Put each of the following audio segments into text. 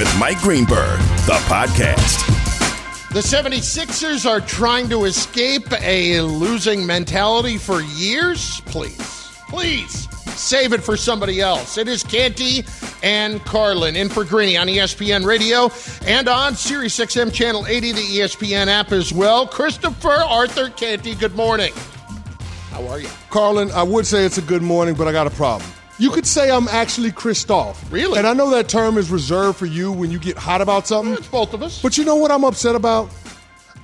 With Mike Greenberg, the podcast. The 76ers are trying to escape a losing mentality for years. Please, please save it for somebody else. It is Canty and Carlin in for Greeny on ESPN Radio and on Sirius XM Channel 80, the ESPN app as well. Christopher Arthur Canty, good morning. How are you? Carlin, I would say it's a good morning, but I got a problem. You could say I'm actually Christoph. Really? And I know that term is reserved for you when you get hot about something. It's both of us. But you know what I'm upset about?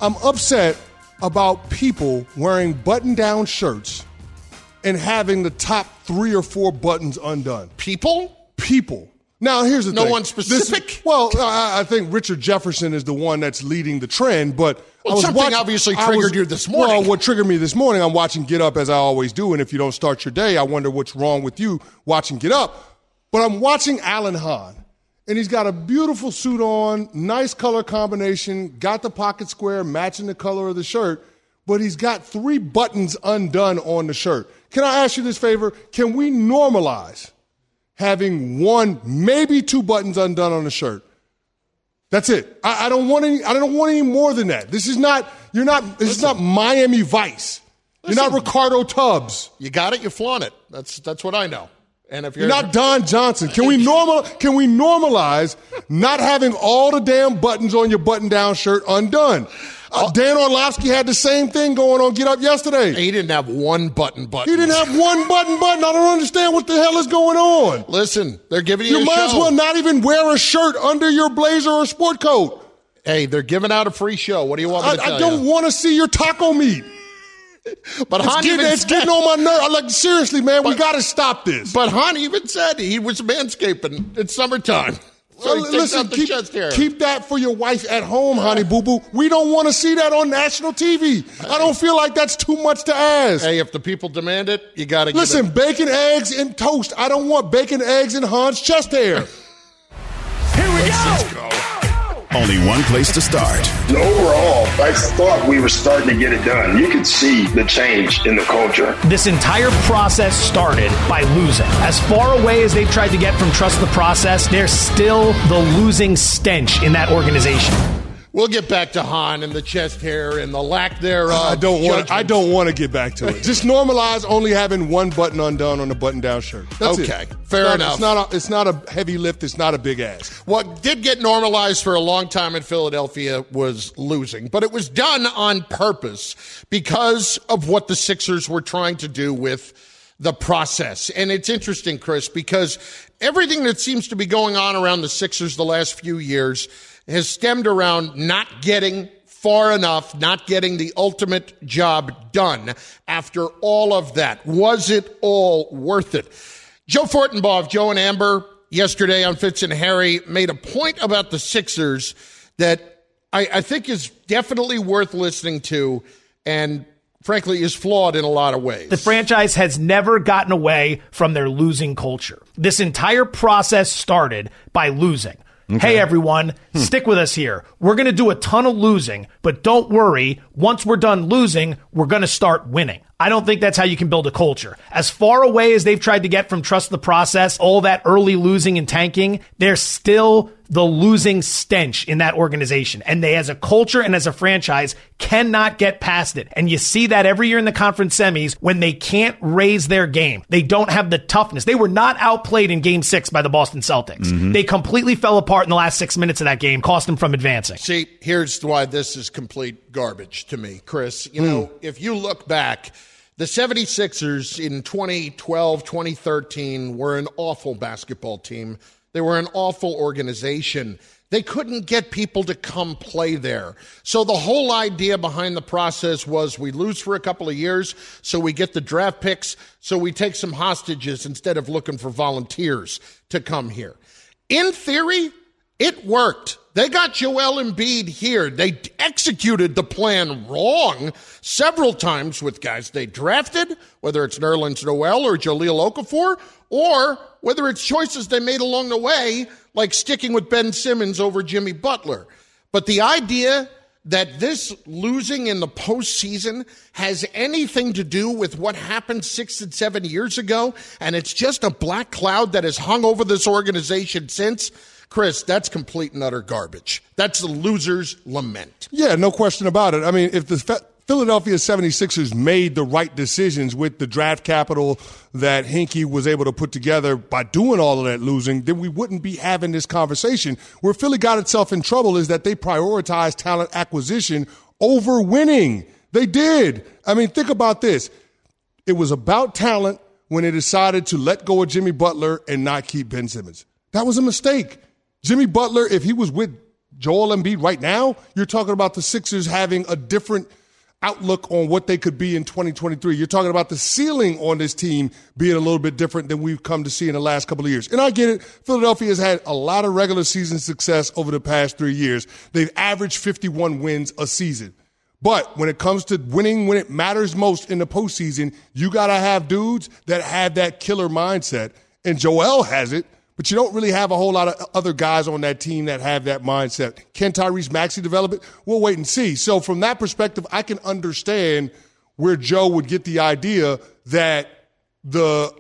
I'm upset about people wearing button down shirts and having the top three or four buttons undone. People? People. Now, here's the No thing. No one This- specific? well, I, I think Richard Jefferson is the one that's leading the trend, but Well, I was something watching- obviously triggered was- you this morning. Well, what triggered me this morning, I'm watching Get Up as I always do, and if you don't start your day, I wonder what's wrong with you watching Get Up. But I'm watching Alan Hahn, and he's got a beautiful suit on, nice color combination, got the pocket square matching the color of the shirt, but he's got three buttons undone on the shirt. Can I ask you this favor? Can we normalize having one, maybe two buttons undone on a shirt? That's it. I, I don't want any. I don't want any more than that. This is not. You're not. This is not Miami Vice. You're not Ricardo Tubbs. You got it, you flaunt it. That's that's what I know. And if you're You're not Don Johnson. Can we normal? Can we normalize not having all the damn buttons on your button-down shirt undone? Uh, Dan Orlovsky had the same thing going on Get Up yesterday. he didn't have one button button. He didn't have one button button. I don't understand what the hell is going on. Listen, they're giving you, You might as well not even wear a shirt under your blazer or sport coat. Hey, they're giving out a free show. What do you want me I, to tell I don't you? want to see your taco meat. But It's Hahn getting, even it's said, getting on my nerve. I'm like, seriously, man, we got to stop this. But Hahn even said he was manscaping. It's summertime. So he Well, takes keep, keep that for your wife at home, honey uh. boo boo. We don't want to see that on national TV. I don't feel like that's too much to ask. hey, if the people demand it, you got to Listen, bacon, eggs, and toast. I don't want bacon, eggs, and Hahn's chest hair. Only one place to start. Overall, I thought we were starting to get it done. You could see the change in the culture. This entire process started by losing. As far away as they've tried to get from trust the process, there's still the losing stench in that organization. We'll get back to Hahn and the chest hair and the lack thereof. I don't want. I don't want to get back to it. Just normalize only having one button undone on a button-down shirt. That's it. Okay, fair It's not- enough. It's not. A, it's not a heavy lift. It's not a big ass. What did get normalized for a long time in Philadelphia was losing, but it was done on purpose because of what the Sixers were trying to do with the process. And it's interesting, Chris, because everything that seems to be going on around the Sixers the last few years has stemmed around not getting far enough, not getting the ultimate job done after all of that. Was it all worth it? Joe Fortenbaugh Joe and Amber yesterday on Fitz and Harry made a point about the Sixers that I, I think is definitely worth listening to and frankly is flawed in a lot of ways. The franchise has never gotten away from their losing culture. This entire process started by losing. Hey everyone, hmm. stick with us here. We're going to do a ton of losing, but don't worry. Once we're done losing, we're going to start winning. I don't think that's how you can build a culture. As far away as they've tried to get from trust the process, all that early losing and tanking, they're still the losing stench in that organization. And they, as a culture and as a franchise, cannot get past it. And you see that every year in the conference semis when they can't raise their game. They don't have the toughness. They were not outplayed in game six by the Boston Celtics. Mm-hmm. They completely fell apart in the last six minutes of that game, cost them from advancing. See, here's why this is complete garbage to me, Chris. You know, hmm. if you look back, the 76ers in 2012, 2013 were an awful basketball team. They were an awful organization. They couldn't get people to come play there. So the whole idea behind the process was we lose for a couple of years, so we get the draft picks, so we take some hostages instead of looking for volunteers to come here. In theory, it worked. They got Joel Embiid here. They executed the plan wrong several times with guys they drafted, whether it's Nerlens Noel or Jahlil Okafor, or whether it's choices they made along the way, like sticking with Ben Simmons over Jimmy Butler. But the idea that this losing in the postseason has anything to do with what happened six and seven years ago, and it's just a black cloud that has hung over this organization since. Chris, that's complete and utter garbage. That's the loser's lament. Yeah, no question about it. I mean, if the Philadelphia 76ers made the right decisions with the draft capital that Hinkie was able to put together by doing all of that losing, then we wouldn't be having this conversation. Where Philly got itself in trouble is that they prioritized talent acquisition over winning. They did. I mean, think about this. It was about talent when they decided to let go of Jimmy Butler and not keep Ben Simmons. That was a mistake. Jimmy Butler, if he was with Joel Embiid right now, you're talking about the Sixers having a different – outlook on what they could be in 2023. You're talking about the ceiling on this team being a little bit different than we've come to see in the last couple of years. And I get it. Philadelphia has had a lot of regular season success over the past three years. They've averaged 51 wins a season. But when it comes to winning when it matters most in the postseason, you got to have dudes that have that killer mindset. And Joel has it but you don't really have a whole lot of other guys on that team that have that mindset. Can Tyrese Maxey develop it? We'll wait and see. So from that perspective, I can understand where Joe would get the idea that the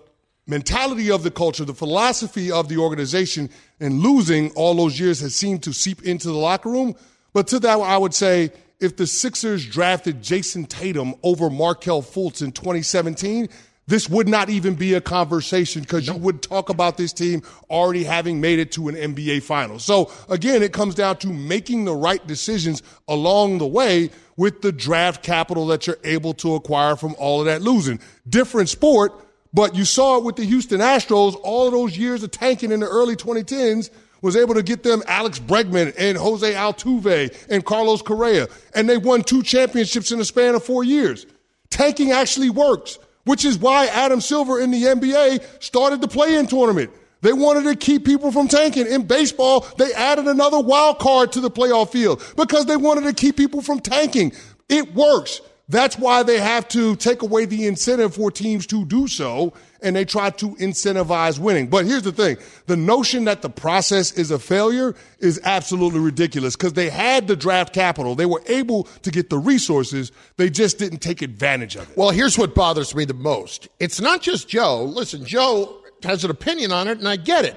mentality of the culture, the philosophy of the organization, and losing all those years has seemed to seep into the locker room. But to that, I would say if the Sixers drafted Jayson Tatum over Markelle Fultz in 2017, this would not even be a conversation because you would talk about this team already having made it to an NBA final. So again, it comes down to making the right decisions along the way with the draft capital that you're able to acquire from all of that losing. Different sport, but you saw it with the Houston Astros all of those years of tanking in the early 2010s was able to get them Alex Bregman and Jose Altuve and Carlos Correa. And they won two championships in the span of four years. Tanking actually works which is why Adam Silver in the NBA started the play in tournament. They wanted to keep people from tanking. In baseball, they added another wild card to the playoff field because they wanted to keep people from tanking. It works. That's why they have to take away the incentive for teams to do so, and they try to incentivize winning. But here's the thing the notion that the process is a failure is absolutely ridiculous because they had the draft capital. They were able to get the resources, they just didn't take advantage of it. Well, here's what bothers me the most it's not just Joe. Listen, Joe has an opinion on it, and I get it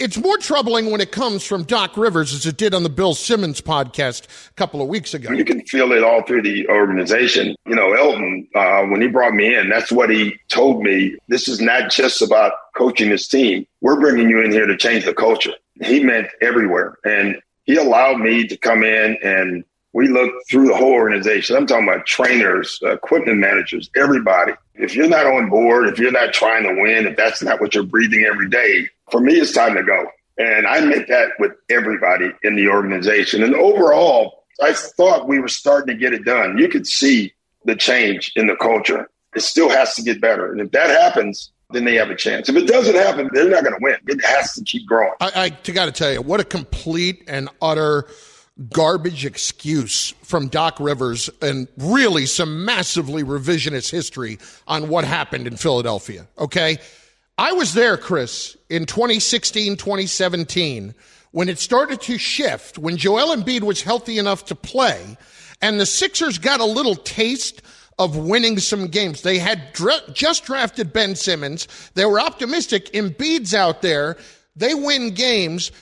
it's more troubling when it comes from Doc Rivers as it did on the Bill Simmons podcast a couple of weeks ago. You can feel it all through the organization. You know, Elton, uh, when he brought me in, that's what he told me. This is not just about coaching this team. We're bringing you in here to change the culture. He meant everywhere. And he allowed me to come in and we looked through the whole organization. I'm talking about trainers, equipment managers, everybody. If you're not on board, if you're not trying to win, if that's not what you're breathing every day, for me, it's time to go. And I meant that with everybody in the organization. And overall, I thought we were starting to get it done. You could see the change in the culture. It still has to get better. And if that happens, then they have a chance. If it doesn't happen, they're not going to win. It has to keep growing. I, I got to tell you, what a complete and utter garbage excuse from Doc Rivers and really some massively revisionist history on what happened in Philadelphia. Okay. I was there, Chris, in 2016, 2017, when it started to shift, when Joel Embiid was healthy enough to play, and the Sixers got a little taste of winning some games. They had dra- just drafted Ben Simmons. They were optimistic. Embiid's out there. They win games.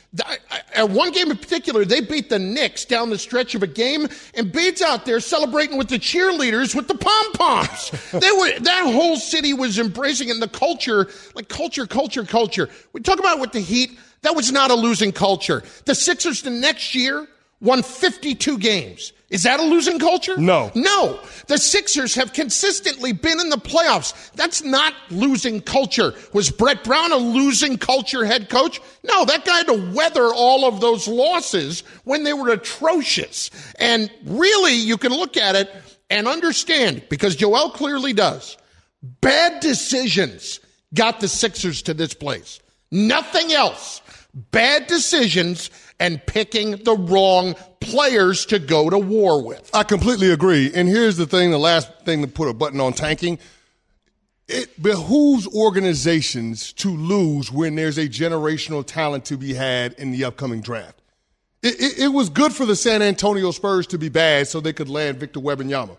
At one game in particular, they beat the Knicks down the stretch of a game, and Embiid's out there celebrating with the cheerleaders with the pom poms. they were that whole city was embracing, and the culture, like culture, culture, culture. We talk about with the Heat. That was not a losing culture. The Sixers the next year won 52 games. Is that a losing culture? No. No. The Sixers have consistently been in the playoffs. That's not losing culture. Was Brett Brown a losing culture head coach? No, that guy had to weather all of those losses when they were atrocious. And really, you can look at it and understand, because Joel clearly does, bad decisions got the Sixers to this place. Nothing else. Bad decisions and picking the wrong players to go to war with. I completely agree. And here's the thing the last thing to put a button on tanking. It behooves organizations to lose when there's a generational talent to be had in the upcoming draft. It, it, it was good for the San Antonio Spurs to be bad so they could land Victor Wembanyama.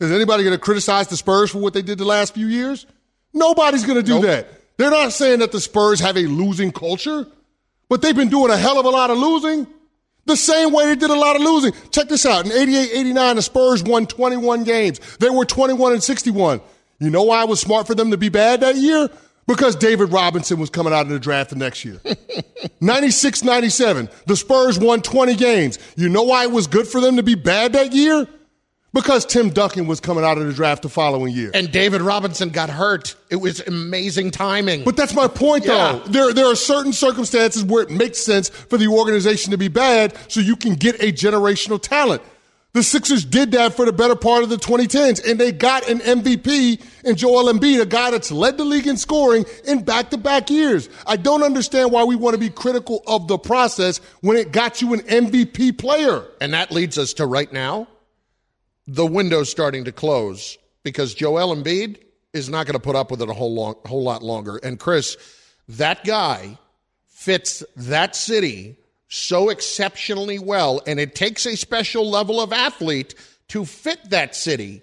Is anybody going to criticize the Spurs for what they did the last few years? Nobody's going to do nope. that. They're not saying that the Spurs have a losing culture, but they've been doing a hell of a lot of losing. The same way they did a lot of losing. Check this out. In 88 89, the Spurs won 21 games. They were 21 and 61. You know why it was smart for them to be bad that year? Because David Robinson was coming out of the draft the next year. 96 97, the Spurs won 20 games. You know why it was good for them to be bad that year? Because Tim Duncan was coming out of the draft the following year. And David Robinson got hurt. It was amazing timing. But that's my point, yeah. though. There, there are certain circumstances where it makes sense for the organization to be bad so you can get a generational talent. The Sixers did that for the better part of the 2010s, and they got an MVP in Joel Embiid, a guy that's led the league in scoring in back to back years. I don't understand why we want to be critical of the process when it got you an MVP player. And that leads us to right now the window's starting to close because Joel Embiid is not going to put up with it a whole long, whole lot longer. And Chris, that guy fits that city so exceptionally well, and it takes a special level of athlete to fit that city.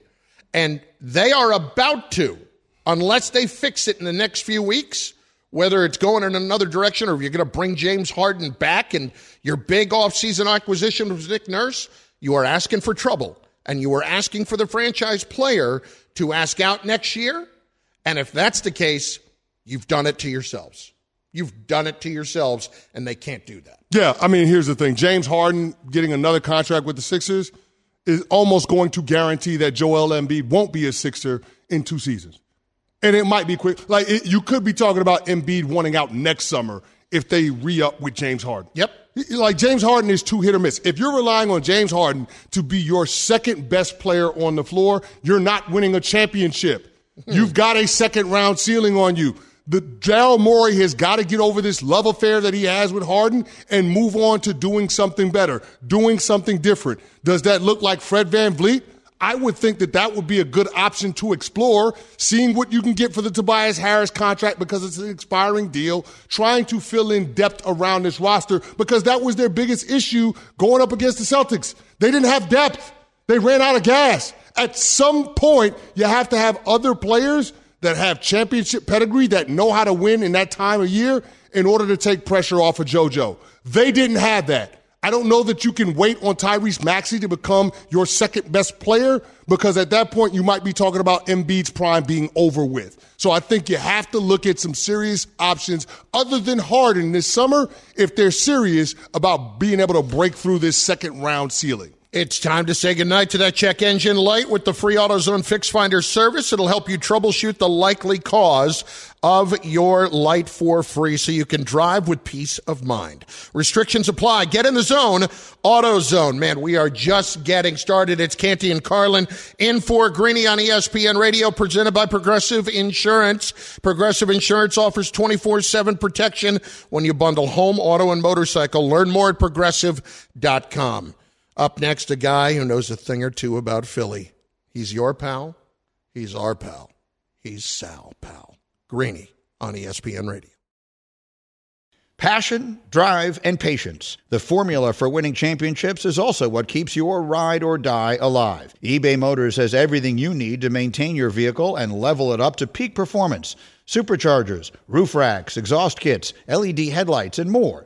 And they are about to, unless they fix it in the next few weeks, whether it's going in another direction or you're going to bring James Harden back and your big offseason acquisition was Nick Nurse, you are asking for trouble and you were asking for the franchise player to ask out next year. And if that's the case, you've done it to yourselves. You've done it to yourselves, and they can't do that. Yeah, I mean, here's the thing James Harden getting another contract with the Sixers is almost going to guarantee that Joel Embiid won't be a Sixer in two seasons. And it might be quick. Like, it, you could be talking about Embiid wanting out next summer if they re up with James Harden. Yep. Like James Harden is too hit or miss. If you're relying on James Harden to be your second best player on the floor, you're not winning a championship. Hmm. You've got a second round ceiling on you. The Daryl Morey has got to get over this love affair that he has with Harden and move on to doing something better, doing something different. Does that look like Fred VanVleet? I would think that that would be a good option to explore, seeing what you can get for the Tobias Harris contract because it's an expiring deal, trying to fill in depth around this roster because that was their biggest issue going up against the Celtics. They didn't have depth. They ran out of gas. At some point, you have to have other players that have championship pedigree that know how to win in that time of year in order to take pressure off of JoJo. They didn't have that. I don't know that you can wait on Tyrese Maxey to become your second best player because at that point you might be talking about Embiid's prime being over with. So I think you have to look at some serious options other than Harden this summer if they're serious about being able to break through this second round ceiling. It's time to say goodnight to that check engine light with the free AutoZone Fix Finder service. It'll help you troubleshoot the likely cause of your light for free so you can drive with peace of mind. Restrictions apply. Get in the zone. AutoZone. Man, we are just getting started. It's Canty and Carlin in for Greeny on ESPN Radio presented by Progressive Insurance. Progressive Insurance offers 24-7 protection when you bundle home, auto, and motorcycle. Learn more at progressive.com. Up next, a guy who knows a thing or two about Philly. He's your pal. He's our pal. He's Sal Pal. Greeny on ESPN Radio. Passion, drive, and patience. The formula for winning championships is also what keeps your ride or die alive. eBay Motors has everything you need to maintain your vehicle and level it up to peak performance superchargers, roof racks, exhaust kits, LED headlights, and more.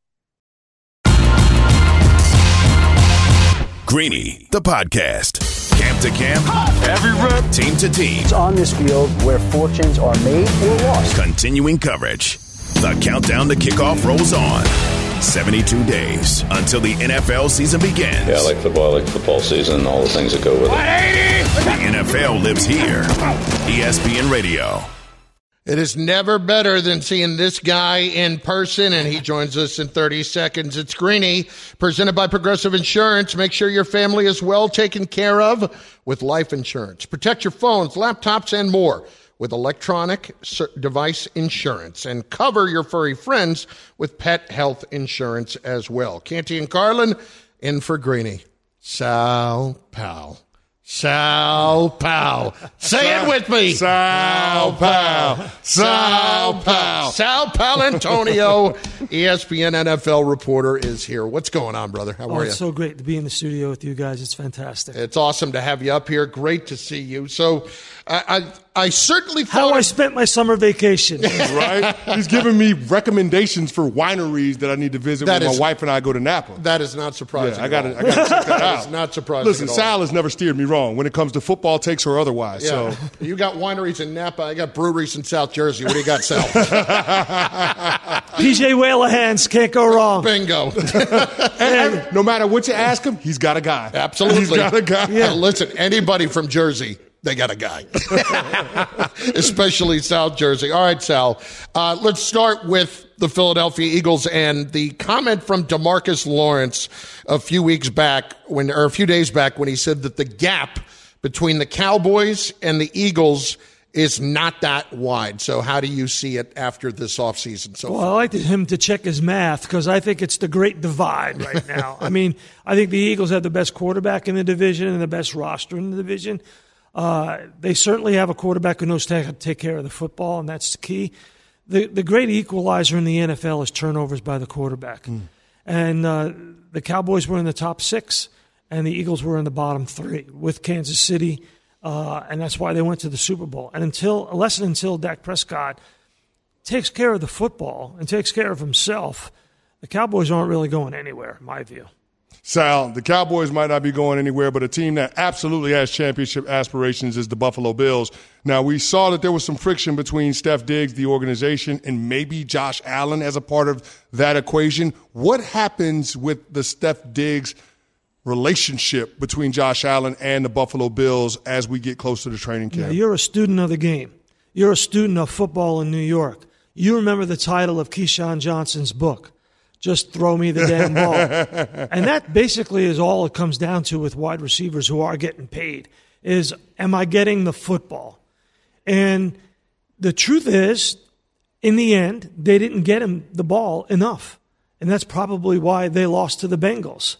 Greeny, the podcast. Camp to camp, every rep, team to team. It's on this field where fortunes are made or lost. Continuing coverage. The countdown to kickoff rolls on. 72 days until the NFL season begins. Yeah, I like football, I like football season, and all the things that go with it. The NFL lives here. ESPN Radio. It is never better than seeing this guy in person, and he joins us in 30 seconds. It's Greeny, presented by Progressive Insurance. Make sure your family is well taken care of with life insurance. Protect your phones, laptops, and more with electronic device insurance, and cover your furry friends with pet health insurance as well. Canty and Carlin in for Greeny. Sal Pal. Sal Pal. Say it with me. Sal Pal. Sal Pal. Sal Paolantonio, Antonio, ESPN NFL reporter, is here. What's going on, brother? How Oh, are you? it's so great to be in the studio with you guys. It's fantastic. It's awesome to have you up here. Great to see you. So, I I, I certainly How thought I spent my summer vacation. Right? He's giving me recommendations for wineries that I need to visit That when is- my wife and I go to Napa. that is not surprising. Yeah, I got to I got to check that That is out. not surprising. Listen, at all. Sal has never steered me wrong when it comes to football takes or otherwise. Yeah. So you got wineries in Napa. I got breweries in South Jersey. What do you got, Sal? PJ Whelihan's can't go wrong. Bingo. and no matter what you ask him, he's got a guy. Absolutely. He's got a guy. Yeah. Listen, anybody from Jersey, they got a guy, especially South Jersey. All right, Sal. Uh, let's start with the Philadelphia Eagles and the comment from Demarcus Lawrence a few weeks back when, or a few days back when he said that the gap between the Cowboys and the Eagles is not that wide. So how do you see it after this offseason so Well, I like him to check his math because I think it's the great divide right now. I mean, I think the Eagles have the best quarterback in the division and the best roster in the division. Uh, they certainly have a quarterback who knows how to take care of the football, and that's the key. The, the great equalizer in the NFL is turnovers by the quarterback. And uh, the Cowboys were in the top six, and the Eagles were in the bottom three with Kansas City, uh, and that's why they went to the Super Bowl. And until, unless and until Dak Prescott takes care of the football and takes care of himself, the Cowboys aren't really going anywhere, in my view. Sal, the Cowboys might not be going anywhere, but a team that absolutely has championship aspirations is the Buffalo Bills. Now, we saw that there was some friction between Steph Diggs, the organization, and maybe Josh Allen as a part of that equation. What happens with the Steph Diggs relationship between Josh Allen and the Buffalo Bills as we get closer to the training Now, camp? you're a student of the game. You're a student of football in New York. You remember the title of Keyshawn Johnson's book, Just Throw Me the Damn Ball. and that basically is all it comes down to with wide receivers who are getting paid is, am I getting the football? And the truth is, in the end, they didn't get him the ball enough. And that's probably why they lost to the Bengals.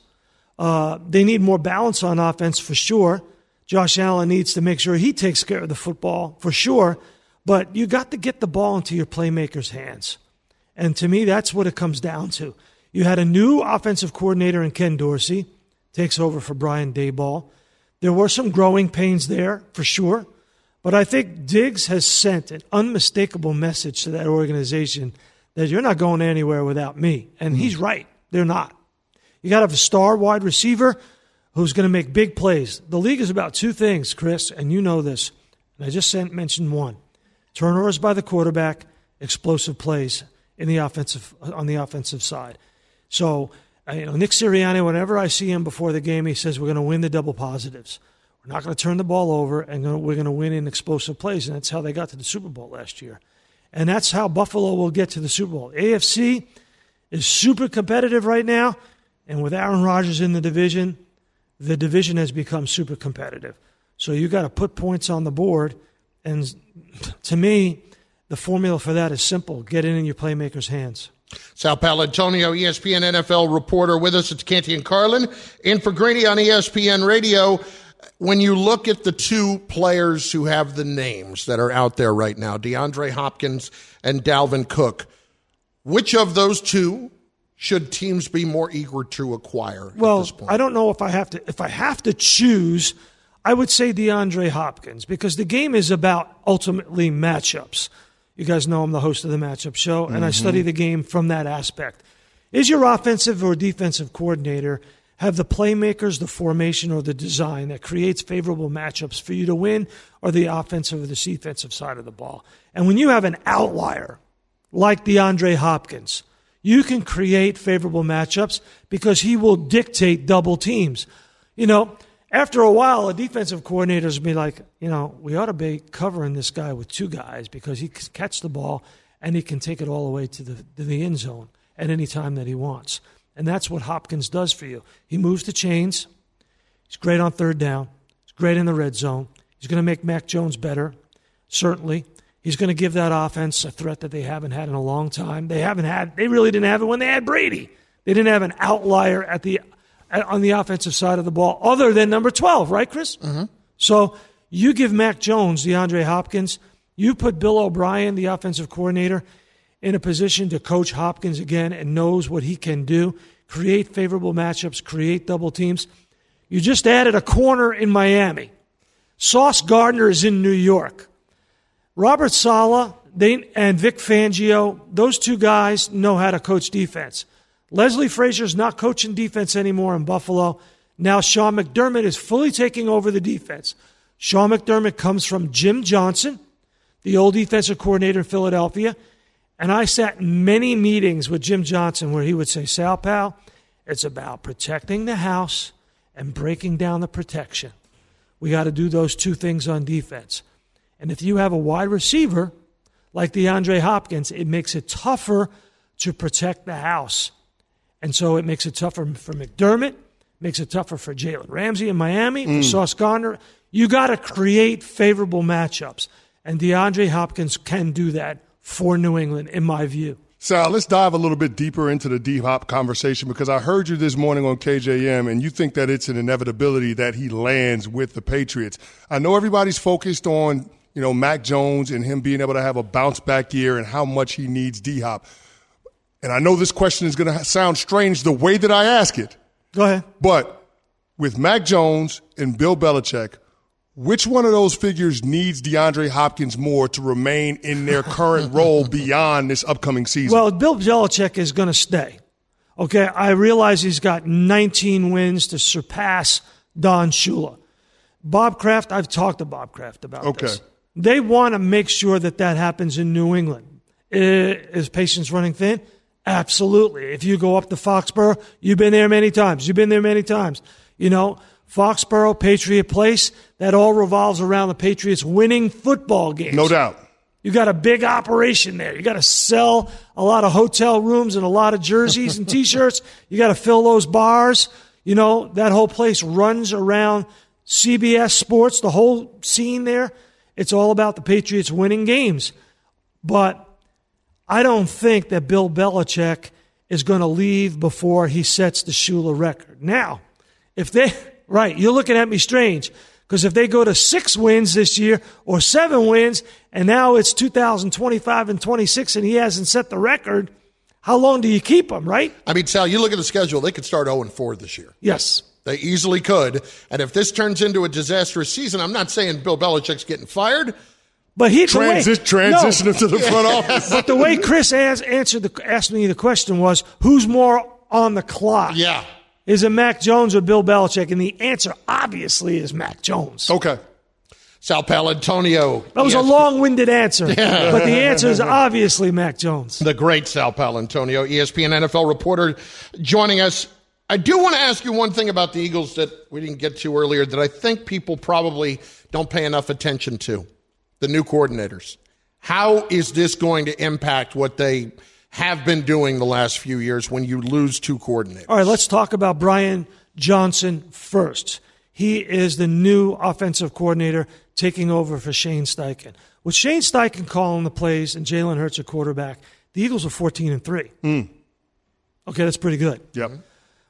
Uh, they need more balance on offense for sure. Josh Allen needs to make sure he takes care of the football for sure. But you got to get the ball into your playmakers' hands. And to me, that's what it comes down to. You had a new offensive coordinator in Ken Dorsey, takes over for Brian Daboll. There were some growing pains there, for sure. But I think Diggs has sent an unmistakable message to that organization that you're not going anywhere without me. And he's hmm. right. They're not. You got to have a star wide receiver who's going to make big plays. The league is about two things, Chris, and you know this. And I just sent, mentioned one turnovers by the quarterback, explosive plays in the offensive, on the offensive side. So, uh, you know, Nick Sirianni, whenever I see him before the game, he says, We're going to win the double positives. We're not going to turn the ball over, and we're going to win in explosive plays. And that's how they got to the Super Bowl last year. And that's how Buffalo will get to the Super Bowl. AFC is super competitive right now. And with Aaron Rodgers in the division, the division has become super competitive. So you got to put points on the board. And to me, the formula for that is simple get it in your playmakers' hands. Sal Paolantonio, ESPN NFL reporter with us. It's Canty and Carlin. In for Greeny on ESPN Radio when you look at the two players who have the names that are out there right now, DeAndre Hopkins and Dalvin Cook, which of those two should teams be more eager to acquire? Well, I don't know if I have to if I have to choose, I would say DeAndre Hopkins because the game is about ultimately matchups. You guys know I'm the host of the matchup show, and mm-hmm. I study the game from that aspect. Is your offensive or defensive coordinator have the playmakers, the formation, or the design that creates favorable matchups for you to win, or the offensive or the defensive side of the ball. And when you have an outlier like DeAndre Hopkins, you can create favorable matchups because he will dictate double teams. You know, after a while, a defensive coordinators be like, you know, we ought to be covering this guy with two guys because he can catch the ball and he can take it all the way to the, to the end zone at any time that he wants. And that's what Hopkins does for you. He moves the chains. He's great on third down. He's great in the red zone. He's going to make Mac Jones better, certainly. He's going to give that offense a threat that they haven't had in a long time. They haven't had. They really didn't have it when they had Brady. They didn't have an outlier at the on the offensive side of the ball other than number 12, right, Chris? Mm-hmm. So you give Mac Jones, DeAndre Hopkins, you put Bill O'Brien, the offensive coordinator, in a position to coach Hopkins again and knows what he can do, create favorable matchups, create double teams. You just added a corner in Miami. Sauce Gardner is in New York. Robert Saleh they, and Vic Fangio, those two guys know how to coach defense. Leslie Frazier's not coaching defense anymore in Buffalo. Now Sean McDermott is fully taking over the defense. Sean McDermott comes from Jim Johnson, the old defensive coordinator in Philadelphia. And I sat in many meetings with Jim Johnson where he would say, Sal Pal, it's about protecting the house and breaking down the protection. We got to do those two things on defense. And if you have a wide receiver like DeAndre Hopkins, it makes it tougher to protect the house. And so it makes it tougher for McDermott, makes it tougher for Jalen Ramsey in Miami, mm. for Sauce Gardner. You got to create favorable matchups. And DeAndre Hopkins can do that for New England, in my view. Sal, let's dive a little bit deeper into the D Hop conversation because I heard you this morning on KJM and you think that it's an inevitability that he lands with the Patriots. I know everybody's focused on, you know, Mac Jones and him being able to have a bounce back year and how much he needs D Hop. And I know this question is going to sound strange the way that I ask it. Go ahead. But with Mac Jones and Bill Belichick, which one of those figures needs DeAndre Hopkins more to remain in their current role beyond this upcoming season? Well, Bill Belichick is going to stay. Okay, I realize he's got 19 wins to surpass Don Shula. Bob Kraft, I've talked to Bob Kraft about this. okay. this. They want to make sure that that happens in New England. Is patience running thin? Absolutely. If you go up to Foxborough, you've been there many times. You've been there many times. You know, Foxborough, Patriot Place, that all revolves around the Patriots winning football games. No doubt. You got a big operation there. You got to sell a lot of hotel rooms and a lot of jerseys and t-shirts. You got to fill those bars. You know, that whole place runs around CBS Sports, the whole scene there. It's all about the Patriots winning games. But I don't think that Bill Belichick is going to leave before he sets the Shula record. Now, if they Right. You're looking at me strange Because if they go to six wins this year or seven wins, and now it's 2025 and 26, and he hasn't set the record, how long do you keep him, right? I mean, Sal, you look at the schedule, they could start 0 4 this year. Yes. They easily could. And if this turns into a disastrous season, I'm not saying Bill Belichick's getting fired. But he Transi- way, transition no. him to the front office. But the way Chris as, answered the, asked me the question was, who's more on the clock? Yeah. Is it Mac Jones or Bill Belichick? And the answer obviously is Mac Jones. Okay. Sal Paolantonio. That was a long winded answer. But the answer is obviously Mac Jones. The great Sal Paolantonio, ESPN NFL reporter, joining us. I do want to ask you one thing about the Eagles that we didn't get to earlier that I think people probably don't pay enough attention to the new coordinators. How is this going to impact what they have been doing the last few years when you lose two coordinators? All right, let's talk about Brian Johnson first. He is the new offensive coordinator taking over for Shane Steichen. With Shane Steichen calling the plays and Jalen Hurts a quarterback, the Eagles are 14 and 3. Hmm. Okay, that's pretty good. Yep.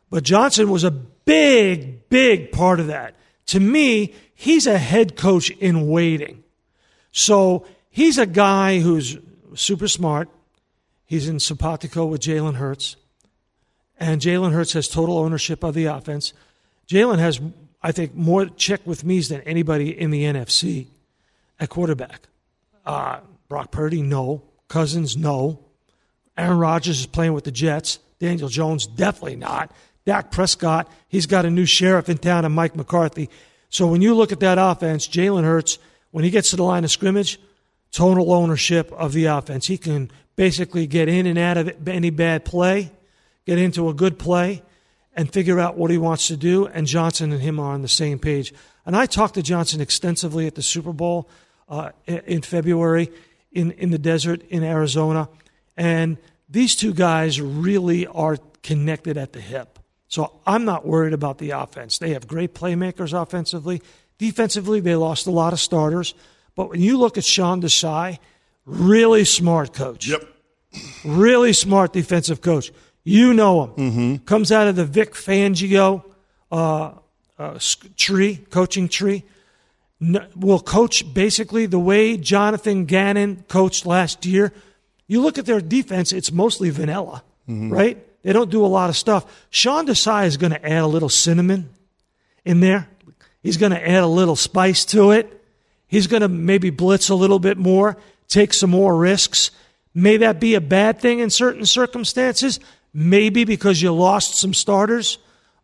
But Johnson was a big, big part of that. To me, he's a head coach in waiting. So he's a guy who's super smart. He's in simpatico with Jalen Hurts. And Jalen Hurts has total ownership of the offense. Jalen has, I think, more check with me's than anybody in the NFC at quarterback. Uh, Brock Purdy, no. Cousins, no. Aaron Rodgers is playing with the Jets. Daniel Jones, definitely not. Dak Prescott, he's got a new sheriff in town and Mike McCarthy. So when you look at that offense, Jalen Hurts, when he gets to the line of scrimmage, total ownership of the offense. He can basically get in and out of any bad play, get into a good play, and figure out what he wants to do. And Johnson and him are on the same page. And I talked to Johnson extensively at the Super Bowl uh, in February in, in the desert in Arizona. And these two guys really are connected at the hip. So I'm not worried about the offense. They have great playmakers offensively. Defensively, they lost a lot of starters. But when you look at Sean Desai, really smart coach. Yep. Really smart defensive coach. You know him. Mm-hmm. Comes out of the Vic Fangio uh, uh, tree, coaching tree. No, will coach basically the way Jonathan Gannon coached last year. You look at their defense, it's mostly vanilla, Mm-hmm. right? They don't do a lot of stuff. Sean Desai is going to add a little cinnamon in there. He's going to add a little spice to it. He's going to maybe blitz a little bit more, take some more risks. May that be a bad thing in certain circumstances? Maybe because you lost some starters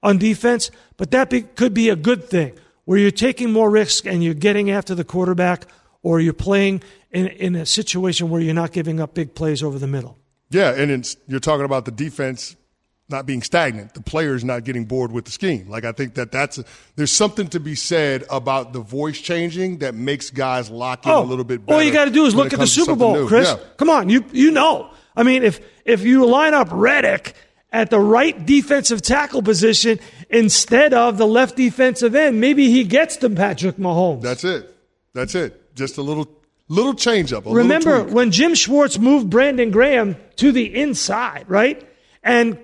on defense, but that be, could be a good thing where you're taking more risks and you're getting after the quarterback or you're playing in, in a situation where you're not giving up big plays over the middle. Yeah, and you're talking about the defense not being stagnant, the players not getting bored with the scheme. Like I think that that's a, there's something to be said about the voice changing that makes guys lock in oh, a little bit better. All you got to do is look at the Super Bowl, new. Chris. Yeah. Come on, you you know. I mean, if if you line up Reddick at the right defensive tackle position instead of the left defensive end, maybe he gets to Patrick Mahomes. That's it. That's it. Just a little little change up. Remember when Jim Schwartz moved Brandon Graham to the inside, right? And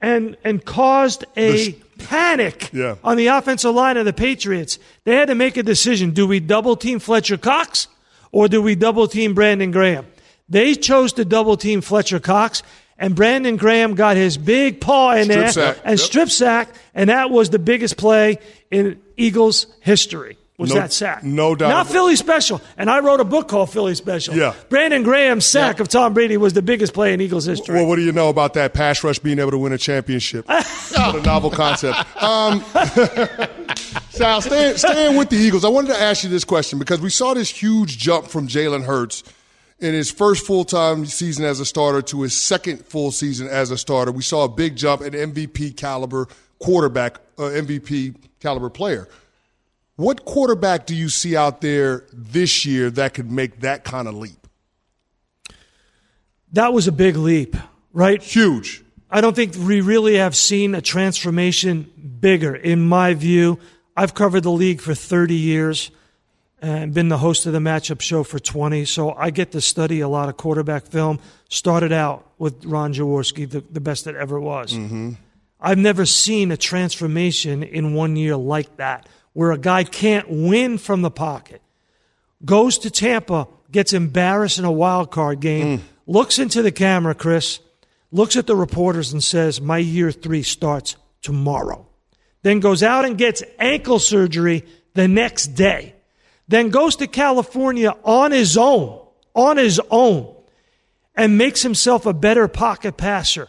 and and caused a panic Yeah. on the offensive line of the Patriots. They had to make a decision. Do we double team Fletcher Cox or do we double team Brandon Graham? They chose to double team Fletcher Cox and Brandon Graham got his big paw in Strip there sack. and Yep. strip sack and that was the biggest play in Eagles history. Was No- that sack? no doubt Not Philly special. And I wrote a book called Philly Special. Yeah. Brandon Graham's sack of Tom Brady was the biggest play in Eagles history. Well, what do you know about that pass rush being able to win a championship? what a novel concept. Um, Sal, staying, staying with the Eagles, I wanted to ask you this question because we saw this huge jump from Jalen Hurts in his first full time season as a starter to his second full season as a starter. We saw a big jump in MVP caliber quarterback, uh, MVP caliber player. What quarterback do you see out there this year that could make that kind of leap? that was a big leap, right? Huge. I don't think we really have seen a transformation bigger, in my view. I've covered the league for 30 years and been the host of the matchup show for 20, so I get to study a lot of quarterback film. Started out with Ron Jaworski, the, the best that ever was. Mm-hmm. I've never seen a transformation in one year like that, where a guy can't win from the pocket, goes to Tampa, gets embarrassed in a wild card game, mm. looks into the camera, Chris, looks at the reporters and says, My year three starts tomorrow. Then goes out and gets ankle surgery the next day. Then goes to California on his own, on his own, and makes himself a better pocket passer.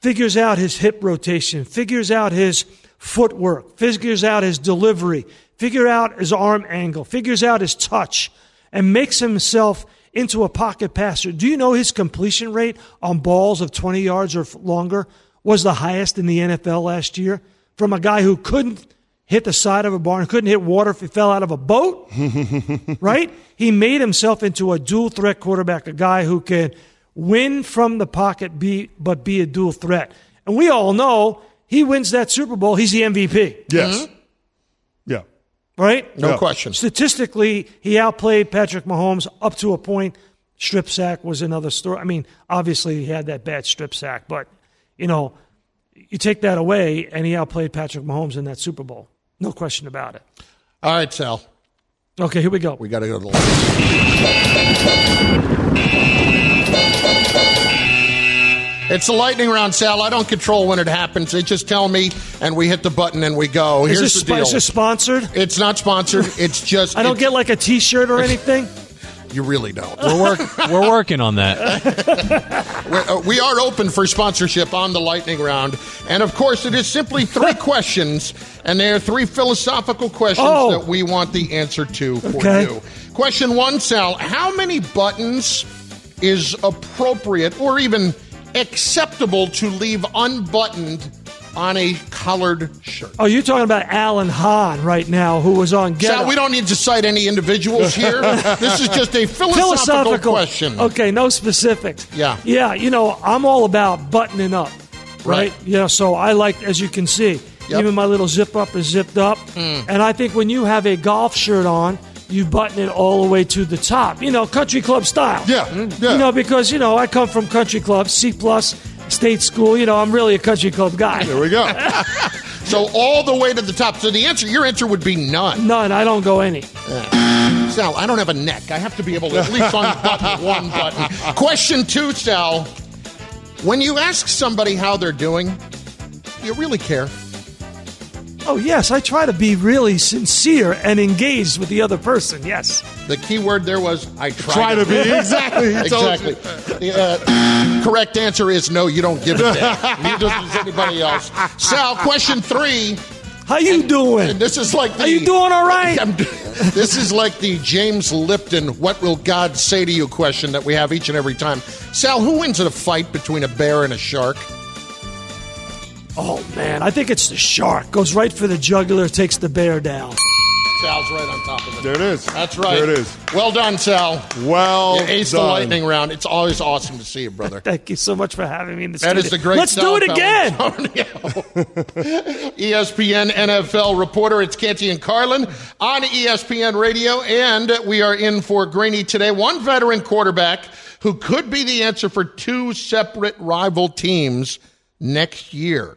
Figures out his hip rotation, figures out his footwork, figures out his delivery, figure out his arm angle, figures out his touch, and makes himself into a pocket passer. Do you know his completion rate on balls of 20 yards or longer was the highest in the NFL last year? From a guy who couldn't hit the side of a barn, couldn't hit water if he fell out of a boat, right? He made himself into a dual threat quarterback, a guy who can win from the pocket, be, but be a dual threat. And we all know he wins that Super Bowl, he's the MVP. Yes. Hmm? Yeah. Right? No Yeah. question. Statistically, he outplayed Patrick Mahomes up to a point. Strip sack was another story. I mean, obviously he had that bad strip sack, but you know, you take that away, and he outplayed Patrick Mahomes in that Super Bowl. No question about it. All right, Sal. Okay, here we go. We got to go to the line. It's the lightning round, Sal. I don't control when it happens. They just tell me, and we hit the button and we go. Is Here's this, the deal. is this sponsored? it's not sponsored. It's just. I don't get like a T-shirt or anything. You really don't. We're work, we're working on that. We're, uh, we are open for sponsorship on the lightning round, and of course, it is simply three questions, and they are three philosophical questions Oh. that we want the answer to for Okay. you. Question one, Sal: How many buttons is appropriate or even acceptable to leave unbuttoned on a collared shirt? Oh, you're talking about Alan Hahn right now, who was on Get Sal, Up. we don't need to cite any individuals here. this is just a philosophical, question. Okay, no specifics. Yeah. Yeah, you know, I'm all about buttoning up, right? Right. Yeah, so I like, as you can see, Yep. even my little zip up is zipped up. Hmm. And I think when you have a golf shirt on, you button it all the way to the top, you know, country club style. Yeah. Mm-hmm. Yeah. You know, because, you know, I come from country club, C plus, state school, you know, I'm really a country club guy. There we go. So all the way to the top. So the answer, your answer would be none. None, I don't go any. Sal, I don't have a neck. I have to be able to at least unbutton one button. Question two, Sal. When you ask somebody how they're doing, do you really care. Oh, yes, I try to be really sincere and engaged with the other person, yes. The key word there was I try, Try to be. Exactly. He told you. exactly. The uh, correct answer is no. You don't give a damn. Neither does anybody else. Sal, question three. How you doing? And this is like the, Are you doing all right? I'm- this is like the James Lipton "What will God say to you?" question that we have each and every time. Sal, who wins in a fight between a bear and a shark? Oh man, I think it's the shark. Goes right for the jugular, takes the bear down. Sal's right on top of it. There it is. That's right. There it is. Well done, Sal. Well You aced the lightning round. It's always awesome to see you, brother. Thank you so much for having me in the That studio. is the great. Let's Sal do it again. ESPN NFL reporter. It's Canty and Carlin on ESPN Radio, and we are in for Greeny today. One veteran quarterback who could be the answer for two separate rival teams next year.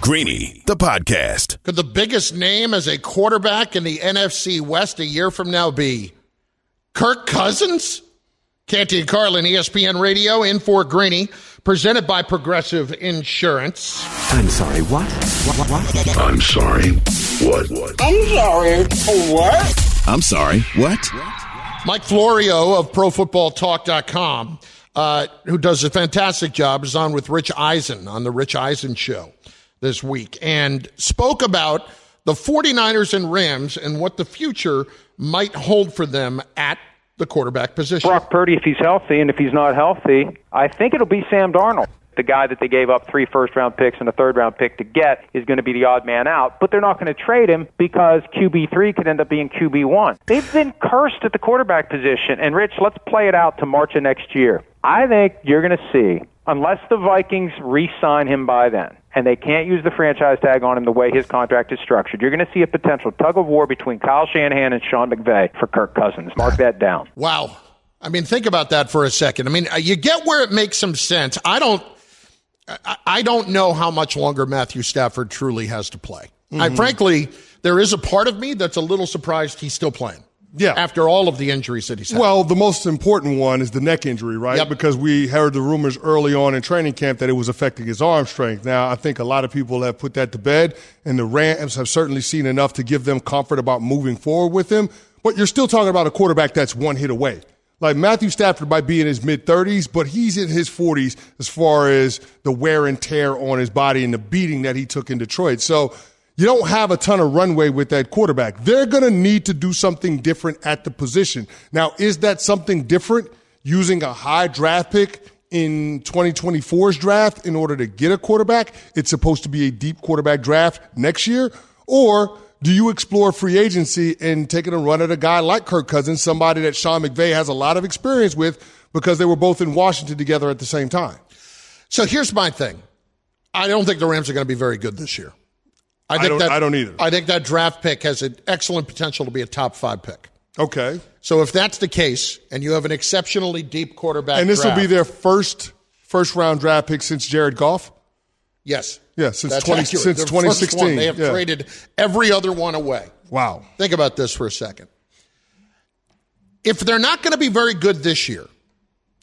Greeny, the podcast. Could the biggest name as a quarterback in the NFC West a year from now be Kirk Cousins? Canty and Carlin, ESPN Radio, in for Greeny, presented by Progressive Insurance. I'm sorry, what? What, what, what? I'm sorry. What? What? I'm sorry, what? I'm sorry. What? Mike Florio of ProFootballTalk.com, uh, who does a fantastic job, is on with Rich Eisen on The Rich Eisen Show this week and spoke about the 49ers and Rams and what the future might hold for them at the quarterback position. Brock Purdy, if he's healthy, and if he's not healthy, I think it'll be Sam Darnold. The guy that they gave up three first round picks and a third round pick to get is going to be the odd man out, but they're not going to trade him because QB3 could end up being QB1. They've been cursed at the quarterback position. And, Rich, let's play it out to March of next year. I think you're going to see, unless the Vikings re sign him by then, and they can't use the franchise tag on him the way his contract is structured. You're going to see a potential tug of war between Kyle Shanahan and Sean McVay for Kirk Cousins. Mark that down. Wow. I mean, think about that for a second. I mean, uh, you get where it makes some sense. I don't, I don't know how much longer Matthew Stafford truly has to play. Mm-hmm. I frankly, there is a part of me that's a little surprised he's still playing. Yeah. After all of the injuries that he's had. Well, the most important one is the neck injury, right? Yep. Because we heard the rumors early on in training camp that it was affecting his arm strength. Now, I think a lot of people have put that to bed, and the Rams have certainly seen enough to give them comfort about moving forward with him. But you're still talking about a quarterback that's one hit away. Like Matthew Stafford might be in his mid 30s, but he's in his 40s as far as the wear and tear on his body and the beating that he took in Detroit. So you don't have a ton of runway with that quarterback. They're going to need to do something different at the position. Now, is that something different using a high draft pick in 2024's draft in order to get a quarterback? It's supposed to be a deep quarterback draft next year. Or do you explore free agency and taking a run at a guy like Kirk Cousins, somebody that Sean McVay has a lot of experience with because they were both in Washington together at the same time? So here's my thing. I don't think the Rams are going to be very good this year. I, think don't, that, I don't either. I think that draft pick has an excellent potential to be a top five pick. Okay. So if that's the case, and you have an exceptionally deep quarterback, and this will be their first first round draft pick since Jared Goff. yes, Yeah, since that's 20, accurate. since Their first 2016. one. They have yeah. traded every other one away. Wow. Think about this for a second. If they're not going to be very good this year,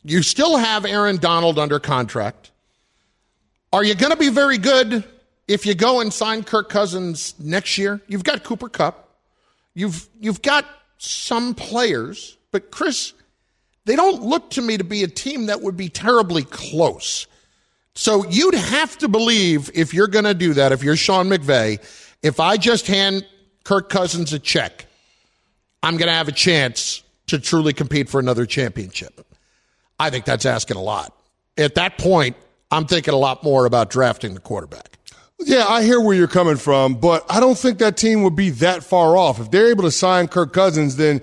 you still have Aaron Donald under contract. Are you going to be very good if you go and sign Kirk Cousins next year? You've got Cooper Kupp. You've you've got some players, but Chris, they don't look to me to be a team that would be terribly close. So you'd have to believe if you're going to do that, if you're Sean McVay, if I just hand Kirk Cousins a check, I'm going to have a chance to truly compete for another championship. I think that's asking a lot. At that point, I'm thinking a lot more about drafting the quarterback. Yeah, I hear where you're coming from, but I don't think that team would be that far off. If they're able to sign Kirk Cousins, then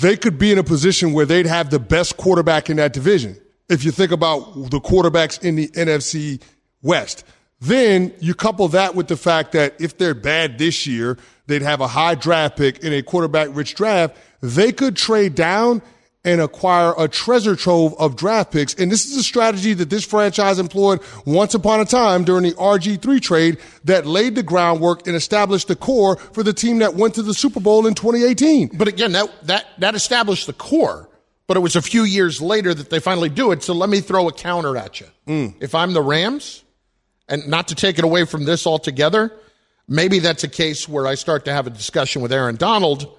they could be in a position where they'd have the best quarterback in that division. If you think about the quarterbacks in the NFC West, then you couple that with the fact that if they're bad this year, they'd have a high draft pick in a quarterback rich draft. They could trade down and acquire a treasure trove of draft picks. And this is a strategy that this franchise employed once upon a time during the RG3 trade that laid the groundwork and established the core for the team that went to the Super Bowl in 2018. But again, that, that, that established the core, but it was a few years later that they finally do it. So let me throw a counter at you. Mm. If I'm the Rams, and not to take it away from this altogether, maybe that's a case where I start to have a discussion with Aaron Donald.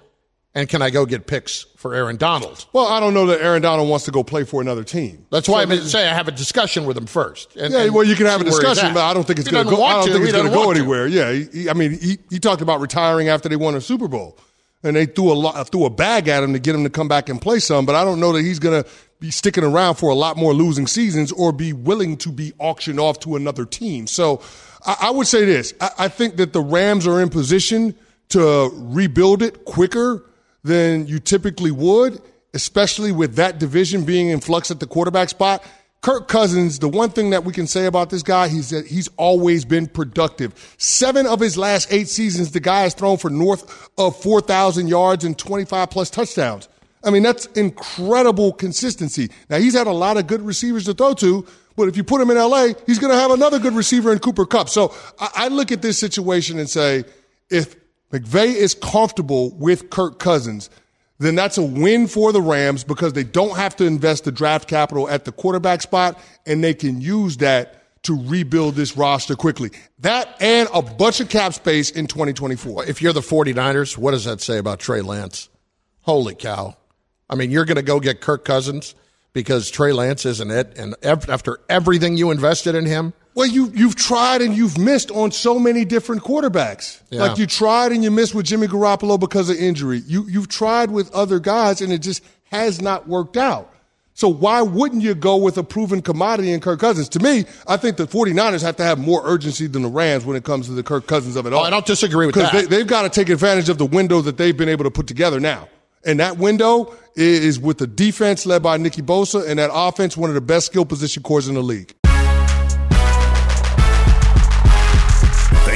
And can I go get picks for Aaron Donald? Well, I don't know that Aaron Donald wants to go play for another team. That's why so, I say I have a discussion with him first. And, yeah, and well, you can have a discussion, but I don't think it's going to go. I don't think it's going to go anywhere. Yeah, he, I mean, he, he talked about retiring after they won a Super Bowl, and they threw a lot, threw a bag at him to get him to come back and play some. But I don't know that he's going to be sticking around for a lot more losing seasons or be willing to be auctioned off to another team. So I, I would say this. I, I think that the Rams are in position to rebuild it quicker than you typically would, especially with that division being in flux at the quarterback spot. Kirk Cousins, the one thing that we can say about this guy, he's that he's always been productive. Seven of his last eight seasons, the guy has thrown for north of 4,000 yards and 25 plus touchdowns. I mean, that's incredible consistency. Now, he's had a lot of good receivers to throw to, but if you put him in LA, he's going to have another good receiver in Cooper Kupp. So I, I look at this situation and say, if McVay is comfortable with Kirk Cousins, then that's a win for the Rams because they don't have to invest the draft capital at the quarterback spot and they can use that to rebuild this roster quickly. That and a bunch of cap space in 2024. If you're the 49ers, what does that say about Trey Lance? Holy cow. I mean, you're going to go get Kirk Cousins because Trey Lance isn't it. And after everything you invested in him, well, you you've tried and you've missed on so many different quarterbacks. Yeah. Like you tried and you missed with Jimmy Garoppolo because of injury. You you've tried with other guys and it just has not worked out. So why wouldn't you go with a proven commodity in Kirk Cousins? To me, I think the 49ers have to have more urgency than the Rams when it comes to the Kirk Cousins of it all. Oh, I don't disagree with that. Because they, they've got to take advantage of the window that they've been able to put together now. And that window is with the defense led by Nicky Bosa and that offense, one of the best skill position cores in the league.